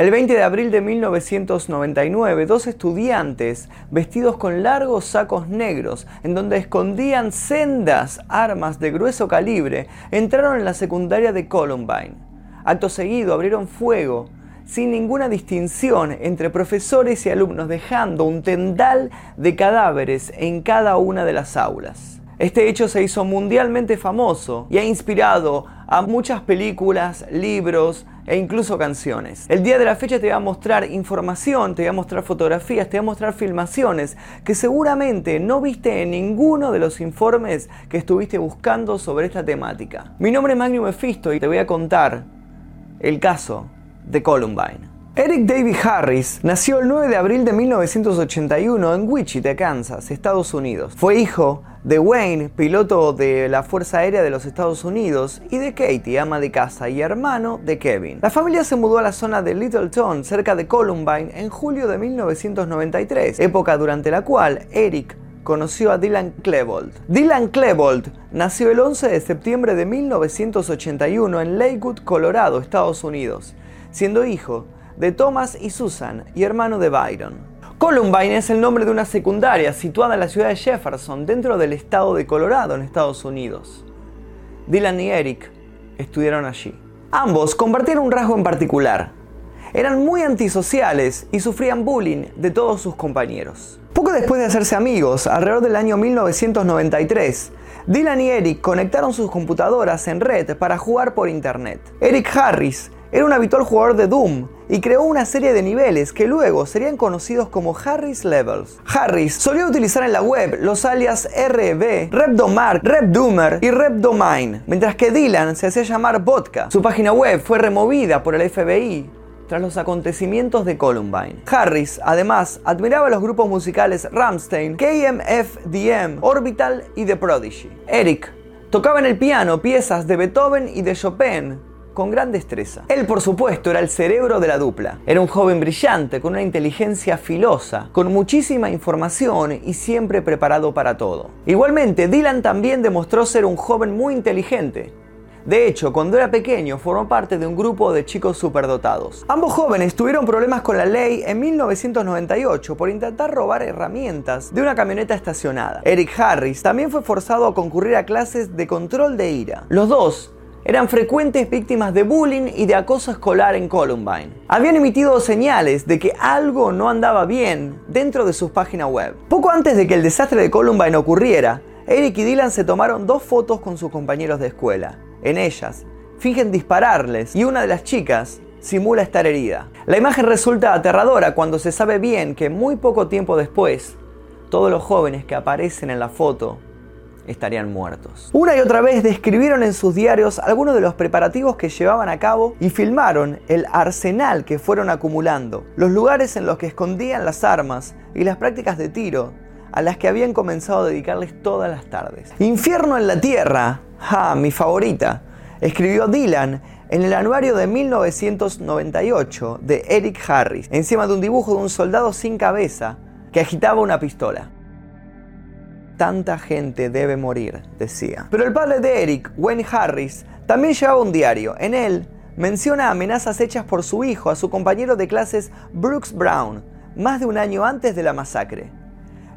El 20 de abril de 1999, dos estudiantes vestidos con largos sacos negros, en donde escondían sendas armas de grueso calibre, entraron en la secundaria de Columbine. Acto seguido abrieron fuego sin ninguna distinción entre profesores y alumnos, dejando un tendal de cadáveres en cada una de las aulas. Este hecho se hizo mundialmente famoso y ha inspirado a muchas películas, libros, e incluso canciones. El día de la fecha te voy a mostrar información, te voy a mostrar fotografías, te voy a mostrar filmaciones que seguramente no viste en ninguno de los informes que estuviste buscando sobre esta temática. Mi nombre es Magnum Mephisto y te voy a contar el caso de Columbine. Eric David Harris nació el 9 de abril de 1981 en Wichita, Kansas, Estados Unidos. Fue hijo de Wayne, piloto de la Fuerza Aérea de los Estados Unidos, y de Katie, ama de casa y hermano de Kevin. La familia se mudó a la zona de Littleton, cerca de Columbine, en julio de 1993, época durante la cual Eric conoció a Dylan Klebold. Dylan Klebold nació el 11 de septiembre de 1981 en Lakewood, Colorado, Estados Unidos, siendo hijo de Thomas y Susan y hermano de Byron. Columbine es el nombre de una secundaria situada en la ciudad de Jefferson, dentro del estado de Colorado, en Estados Unidos. Dylan y Eric estudiaron allí. Ambos compartieron un rasgo en particular. Eran muy antisociales y sufrían bullying de todos sus compañeros. Poco después de hacerse amigos, alrededor del año 1993, Dylan y Eric conectaron sus computadoras en red para jugar por internet. Eric Harris era un habitual jugador de Doom y creó una serie de niveles que luego serían conocidos como Harris Levels. Harris solía utilizar en la web los alias RB, Repdomar, Repdoomer y Repdomine, mientras que Dylan se hacía llamar Vodka. Su página web fue removida por el FBI tras los acontecimientos de Columbine. Harris, además, admiraba los grupos musicales Ramstein, KMFDM, Orbital y The Prodigy. Eric tocaba en el piano piezas de Beethoven y de Chopin, con gran destreza. Él, por supuesto, era el cerebro de la dupla. Era un joven brillante, con una inteligencia filosa, con muchísima información y siempre preparado para todo. Igualmente, Dylan también demostró ser un joven muy inteligente. De hecho, cuando era pequeño formó parte de un grupo de chicos superdotados. Ambos jóvenes tuvieron problemas con la ley en 1998 por intentar robar herramientas de una camioneta estacionada. Eric Harris también fue forzado a concurrir a clases de control de ira. Los dos eran frecuentes víctimas de bullying y de acoso escolar en Columbine. Habían emitido señales de que algo no andaba bien dentro de sus páginas web. Poco antes de que el desastre de Columbine ocurriera, Eric y Dylan se tomaron dos fotos con sus compañeros de escuela. En ellas, fingen dispararles y una de las chicas simula estar herida. La imagen resulta aterradora cuando se sabe bien que muy poco tiempo después, todos los jóvenes que aparecen en la foto estarían muertos. Una y otra vez describieron en sus diarios algunos de los preparativos que llevaban a cabo y filmaron el arsenal que fueron acumulando, los lugares en los que escondían las armas y las prácticas de tiro a las que habían comenzado a dedicarles todas las tardes. Infierno en la Tierra, ja, mi favorita, escribió Dylan en el anuario de 1998 de Eric Harris, encima de un dibujo de un soldado sin cabeza que agitaba una pistola tanta gente debe morir, decía. Pero el padre de Eric, Wayne Harris, también llevaba un diario. En él menciona amenazas hechas por su hijo a su compañero de clases Brooks Brown, más de un año antes de la masacre.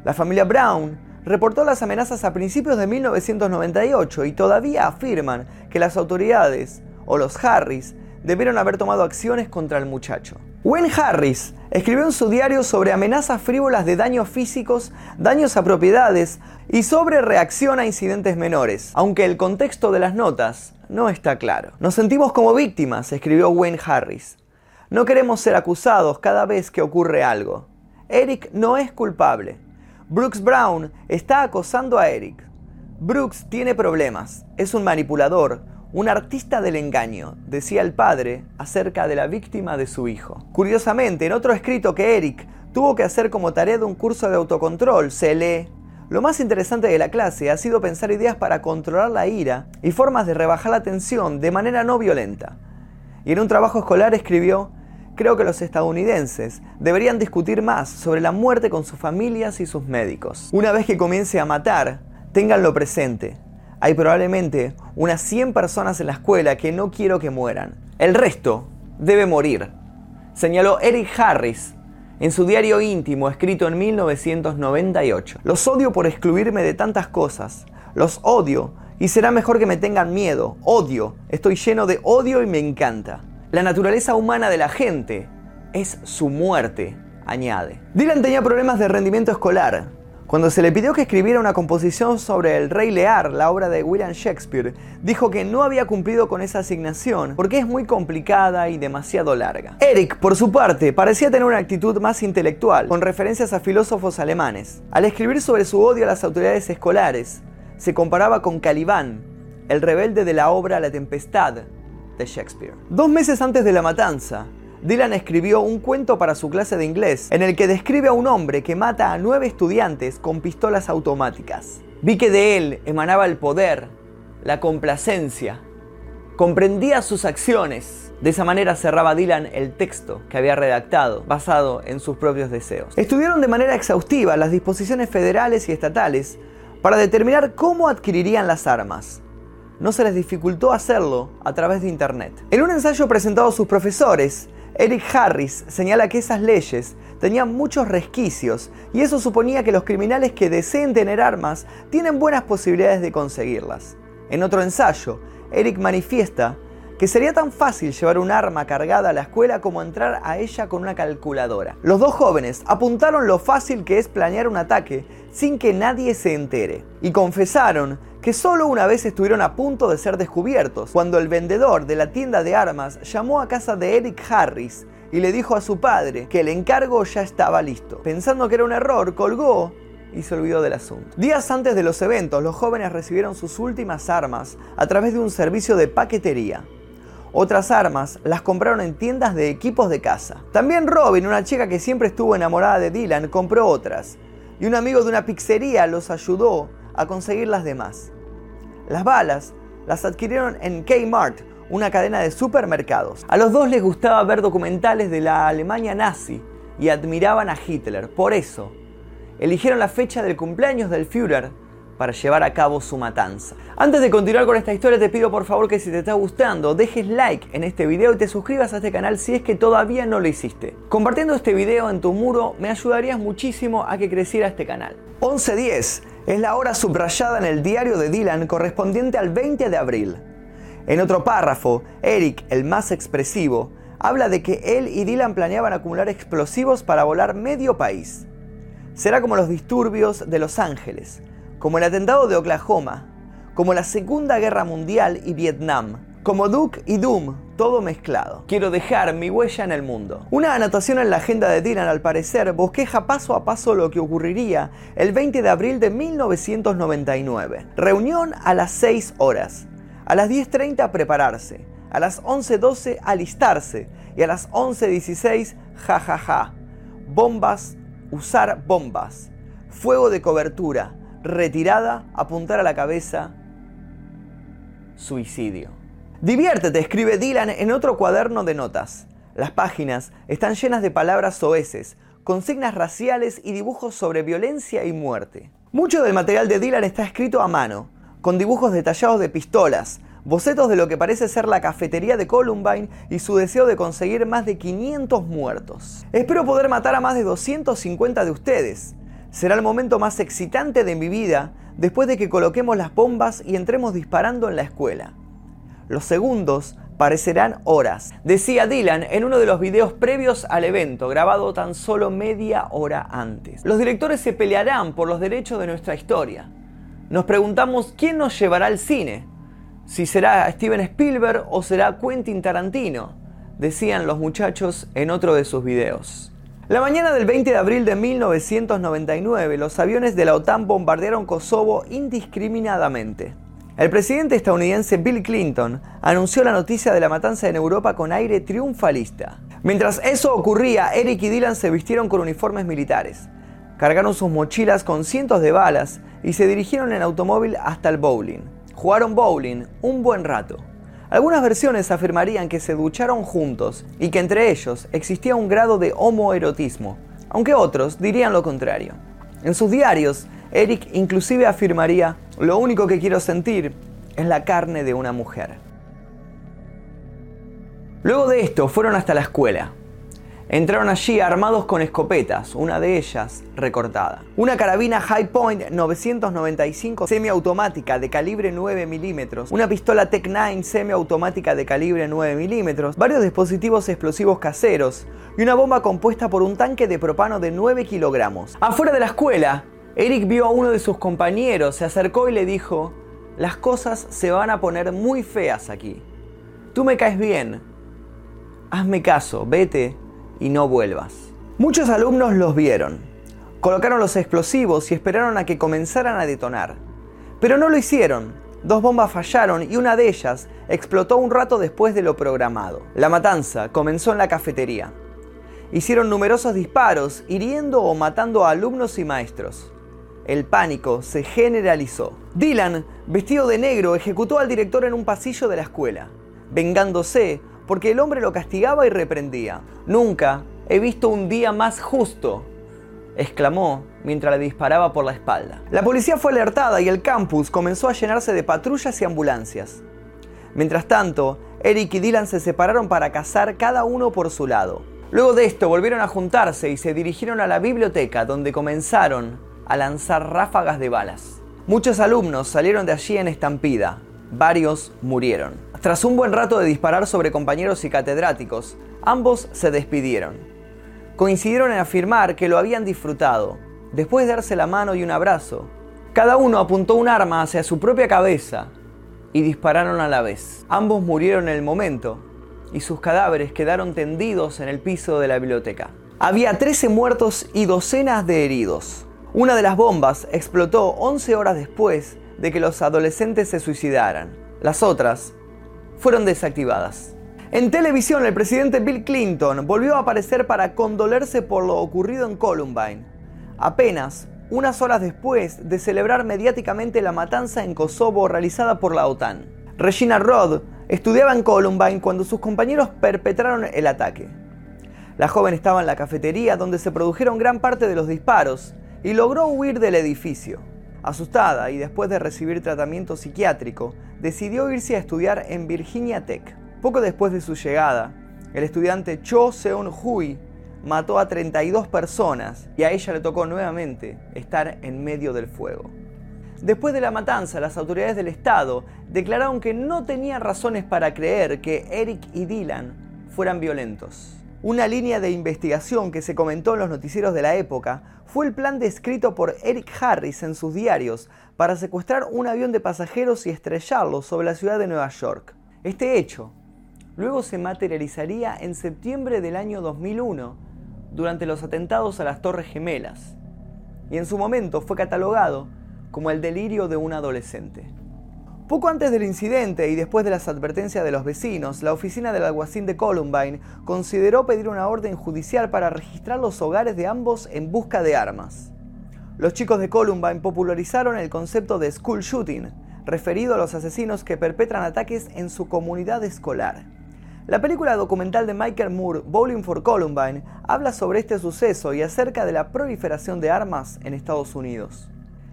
La familia Brown reportó las amenazas a principios de 1998 y todavía afirman que las autoridades, o los Harris, debieron haber tomado acciones contra el muchacho. Wayne Harris escribió en su diario sobre amenazas frívolas de daños físicos, daños a propiedades y sobre reacción a incidentes menores, aunque el contexto de las notas no está claro. Nos sentimos como víctimas, escribió Wayne Harris. No queremos ser acusados cada vez que ocurre algo. Eric no es culpable. Brooks Brown está acosando a Eric. Brooks tiene problemas, es un manipulador, un artista del engaño, decía el padre acerca de la víctima de su hijo. Curiosamente, en otro escrito que Eric tuvo que hacer como tarea de un curso de autocontrol, se lee, lo más interesante de la clase ha sido pensar ideas para controlar la ira y formas de rebajar la tensión de manera no violenta. Y en un trabajo escolar escribió, creo que los estadounidenses deberían discutir más sobre la muerte con sus familias y sus médicos. Una vez que comience a matar, ténganlo presente hay probablemente unas 100 personas en la escuela que no quiero que mueran. El resto debe morir. señaló Eric Harris en su diario íntimo escrito en 1998. Los odio por excluirme de tantas cosas. Los odio y será mejor que me tengan miedo. Odio. Estoy lleno de odio y me encanta. La naturaleza humana de la gente es su muerte, añade. Dylan tenía problemas de rendimiento escolar. Cuando se le pidió que escribiera una composición sobre el Rey Lear, la obra de William Shakespeare, dijo que no había cumplido con esa asignación porque es muy complicada y demasiado larga. Eric, por su parte, parecía tener una actitud más intelectual, con referencias a filósofos alemanes. Al escribir sobre su odio a las autoridades escolares, se comparaba con Caliban, el rebelde de la obra La Tempestad de Shakespeare. Dos meses antes de la matanza, Dylan escribió un cuento para su clase de inglés en el que describe a un hombre que mata a nueve estudiantes con pistolas automáticas. Vi que de él emanaba el poder, la complacencia, comprendía sus acciones. De esa manera cerraba Dylan el texto que había redactado, basado en sus propios deseos. Estudiaron de manera exhaustiva las disposiciones federales y estatales para determinar cómo adquirirían las armas. No se les dificultó hacerlo a través de Internet. En un ensayo presentado a sus profesores, Eric Harris señala que esas leyes tenían muchos resquicios y eso suponía que los criminales que deseen tener armas tienen buenas posibilidades de conseguirlas. En otro ensayo, Eric manifiesta que sería tan fácil llevar un arma cargada a la escuela como entrar a ella con una calculadora. Los dos jóvenes apuntaron lo fácil que es planear un ataque sin que nadie se entere y confesaron que solo una vez estuvieron a punto de ser descubiertos, cuando el vendedor de la tienda de armas llamó a casa de Eric Harris y le dijo a su padre que el encargo ya estaba listo. Pensando que era un error, colgó y se olvidó del asunto. Días antes de los eventos, los jóvenes recibieron sus últimas armas a través de un servicio de paquetería. Otras armas las compraron en tiendas de equipos de casa. También Robin, una chica que siempre estuvo enamorada de Dylan, compró otras. Y un amigo de una pizzería los ayudó a conseguir las demás. Las balas las adquirieron en Kmart, una cadena de supermercados. A los dos les gustaba ver documentales de la Alemania nazi y admiraban a Hitler. Por eso, eligieron la fecha del cumpleaños del Führer para llevar a cabo su matanza. Antes de continuar con esta historia te pido por favor que si te está gustando dejes like en este video y te suscribas a este canal si es que todavía no lo hiciste. Compartiendo este video en tu muro me ayudarías muchísimo a que creciera este canal. 1110 es la hora subrayada en el diario de Dylan correspondiente al 20 de abril. En otro párrafo, Eric, el más expresivo, habla de que él y Dylan planeaban acumular explosivos para volar medio país. Será como los disturbios de Los Ángeles, como el atentado de Oklahoma, como la Segunda Guerra Mundial y Vietnam, como Duke y Doom, todo mezclado. Quiero dejar mi huella en el mundo. Una anotación en la agenda de Dylan al parecer bosqueja paso a paso lo que ocurriría el 20 de abril de 1999. Reunión a las 6 horas. A las 10.30 prepararse. A las 11.12 alistarse. Y a las 11.16 jajaja. Bombas, usar bombas. Fuego de cobertura. Retirada, apuntar a la cabeza. Suicidio. Diviértete, escribe Dylan en otro cuaderno de notas. Las páginas están llenas de palabras soeces, consignas raciales y dibujos sobre violencia y muerte. Mucho del material de Dylan está escrito a mano, con dibujos detallados de pistolas, bocetos de lo que parece ser la cafetería de Columbine y su deseo de conseguir más de 500 muertos. Espero poder matar a más de 250 de ustedes. Será el momento más excitante de mi vida después de que coloquemos las bombas y entremos disparando en la escuela. Los segundos parecerán horas, decía Dylan en uno de los videos previos al evento, grabado tan solo media hora antes. Los directores se pelearán por los derechos de nuestra historia. Nos preguntamos quién nos llevará al cine, si será Steven Spielberg o será Quentin Tarantino, decían los muchachos en otro de sus videos. La mañana del 20 de abril de 1999, los aviones de la OTAN bombardearon Kosovo indiscriminadamente. El presidente estadounidense Bill Clinton anunció la noticia de la matanza en Europa con aire triunfalista. Mientras eso ocurría, Eric y Dylan se vistieron con uniformes militares, cargaron sus mochilas con cientos de balas y se dirigieron en automóvil hasta el bowling. Jugaron bowling un buen rato. Algunas versiones afirmarían que se ducharon juntos y que entre ellos existía un grado de homoerotismo, aunque otros dirían lo contrario. En sus diarios, Eric inclusive afirmaría, lo único que quiero sentir es la carne de una mujer. Luego de esto fueron hasta la escuela. Entraron allí armados con escopetas, una de ellas recortada. Una carabina High Point 995 semiautomática de calibre 9 milímetros, una pistola Tech 9 semiautomática de calibre 9 milímetros, varios dispositivos explosivos caseros y una bomba compuesta por un tanque de propano de 9 kilogramos. Afuera de la escuela, Eric vio a uno de sus compañeros, se acercó y le dijo, las cosas se van a poner muy feas aquí. Tú me caes bien. Hazme caso, vete y no vuelvas. Muchos alumnos los vieron. Colocaron los explosivos y esperaron a que comenzaran a detonar. Pero no lo hicieron. Dos bombas fallaron y una de ellas explotó un rato después de lo programado. La matanza comenzó en la cafetería. Hicieron numerosos disparos, hiriendo o matando a alumnos y maestros. El pánico se generalizó. Dylan, vestido de negro, ejecutó al director en un pasillo de la escuela, vengándose porque el hombre lo castigaba y reprendía. Nunca he visto un día más justo, exclamó mientras le disparaba por la espalda. La policía fue alertada y el campus comenzó a llenarse de patrullas y ambulancias. Mientras tanto, Eric y Dylan se separaron para cazar cada uno por su lado. Luego de esto volvieron a juntarse y se dirigieron a la biblioteca donde comenzaron a lanzar ráfagas de balas. Muchos alumnos salieron de allí en estampida, varios murieron. Tras un buen rato de disparar sobre compañeros y catedráticos, ambos se despidieron. Coincidieron en afirmar que lo habían disfrutado. Después de darse la mano y un abrazo, cada uno apuntó un arma hacia su propia cabeza y dispararon a la vez. Ambos murieron en el momento y sus cadáveres quedaron tendidos en el piso de la biblioteca. Había 13 muertos y docenas de heridos. Una de las bombas explotó 11 horas después de que los adolescentes se suicidaran. Las otras fueron desactivadas. En televisión, el presidente Bill Clinton volvió a aparecer para condolerse por lo ocurrido en Columbine, apenas unas horas después de celebrar mediáticamente la matanza en Kosovo realizada por la OTAN. Regina Rodd estudiaba en Columbine cuando sus compañeros perpetraron el ataque. La joven estaba en la cafetería donde se produjeron gran parte de los disparos y logró huir del edificio. Asustada y después de recibir tratamiento psiquiátrico, decidió irse a estudiar en Virginia Tech. Poco después de su llegada, el estudiante Cho Seon-hui mató a 32 personas y a ella le tocó nuevamente estar en medio del fuego. Después de la matanza, las autoridades del Estado declararon que no tenían razones para creer que Eric y Dylan fueran violentos. Una línea de investigación que se comentó en los noticieros de la época fue el plan descrito por Eric Harris en sus diarios para secuestrar un avión de pasajeros y estrellarlo sobre la ciudad de Nueva York. Este hecho luego se materializaría en septiembre del año 2001 durante los atentados a las Torres Gemelas y en su momento fue catalogado como el delirio de un adolescente. Poco antes del incidente y después de las advertencias de los vecinos, la oficina del alguacil de Columbine consideró pedir una orden judicial para registrar los hogares de ambos en busca de armas. Los chicos de Columbine popularizaron el concepto de school shooting, referido a los asesinos que perpetran ataques en su comunidad escolar. La película documental de Michael Moore, Bowling for Columbine, habla sobre este suceso y acerca de la proliferación de armas en Estados Unidos.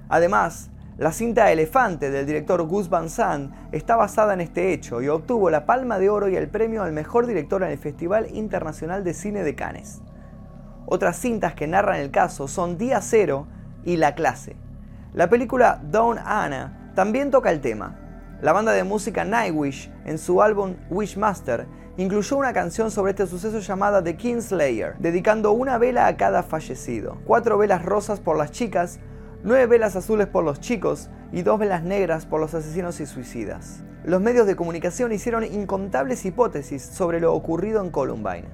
Además, la cinta Elefante del director Gus Van Sant está basada en este hecho y obtuvo la Palma de Oro y el premio al mejor director en el Festival Internacional de Cine de Cannes. Otras cintas que narran el caso son Día Cero y La Clase. La película Dawn Anna también toca el tema. La banda de música Nightwish, en su álbum Wishmaster, incluyó una canción sobre este suceso llamada The Kingslayer, dedicando una vela a cada fallecido. Cuatro velas rosas por las chicas, nueve velas azules por los chicos y dos velas negras por los asesinos y suicidas. Los medios de comunicación hicieron incontables hipótesis sobre lo ocurrido en Columbine.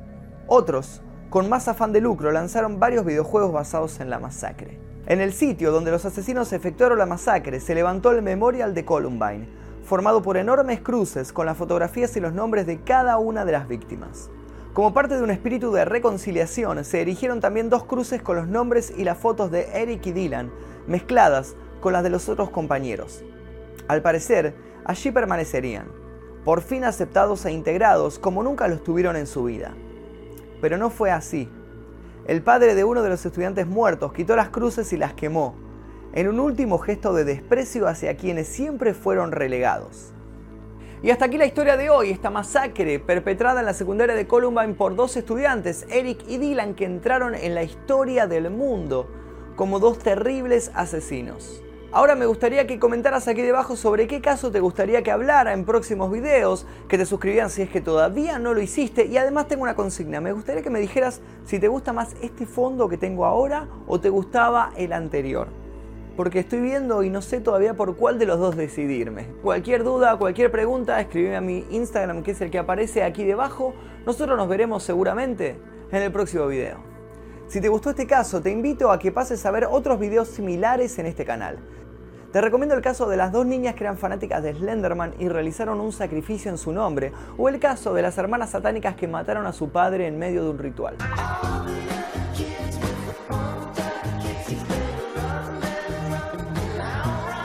Otros, con más afán de lucro, lanzaron varios videojuegos basados en la masacre. En el sitio donde los asesinos efectuaron la masacre se levantó el Memorial de Columbine, formado por enormes cruces con las fotografías y los nombres de cada una de las víctimas. Como parte de un espíritu de reconciliación, se erigieron también dos cruces con los nombres y las fotos de Eric y Dylan, mezcladas con las de los otros compañeros. Al parecer, allí permanecerían, por fin aceptados e integrados como nunca lo estuvieron en su vida. Pero no fue así. El padre de uno de los estudiantes muertos quitó las cruces y las quemó, en un último gesto de desprecio hacia quienes siempre fueron relegados. Y hasta aquí la historia de hoy, esta masacre perpetrada en la secundaria de Columbine por dos estudiantes, Eric y Dylan, que entraron en la historia del mundo como dos terribles asesinos. Ahora me gustaría que comentaras aquí debajo sobre qué caso te gustaría que hablara en próximos videos, que te suscribieran si es que todavía no lo hiciste y además tengo una consigna, me gustaría que me dijeras si te gusta más este fondo que tengo ahora o te gustaba el anterior porque estoy viendo y no sé todavía por cuál de los dos decidirme. Cualquier duda, cualquier pregunta, escríbeme a mi Instagram que es el que aparece aquí debajo. Nosotros nos veremos seguramente en el próximo video. Si te gustó este caso, te invito a que pases a ver otros videos similares en este canal. Te recomiendo el caso de las dos niñas que eran fanáticas de Slenderman y realizaron un sacrificio en su nombre, o el caso de las hermanas satánicas que mataron a su padre en medio de un ritual.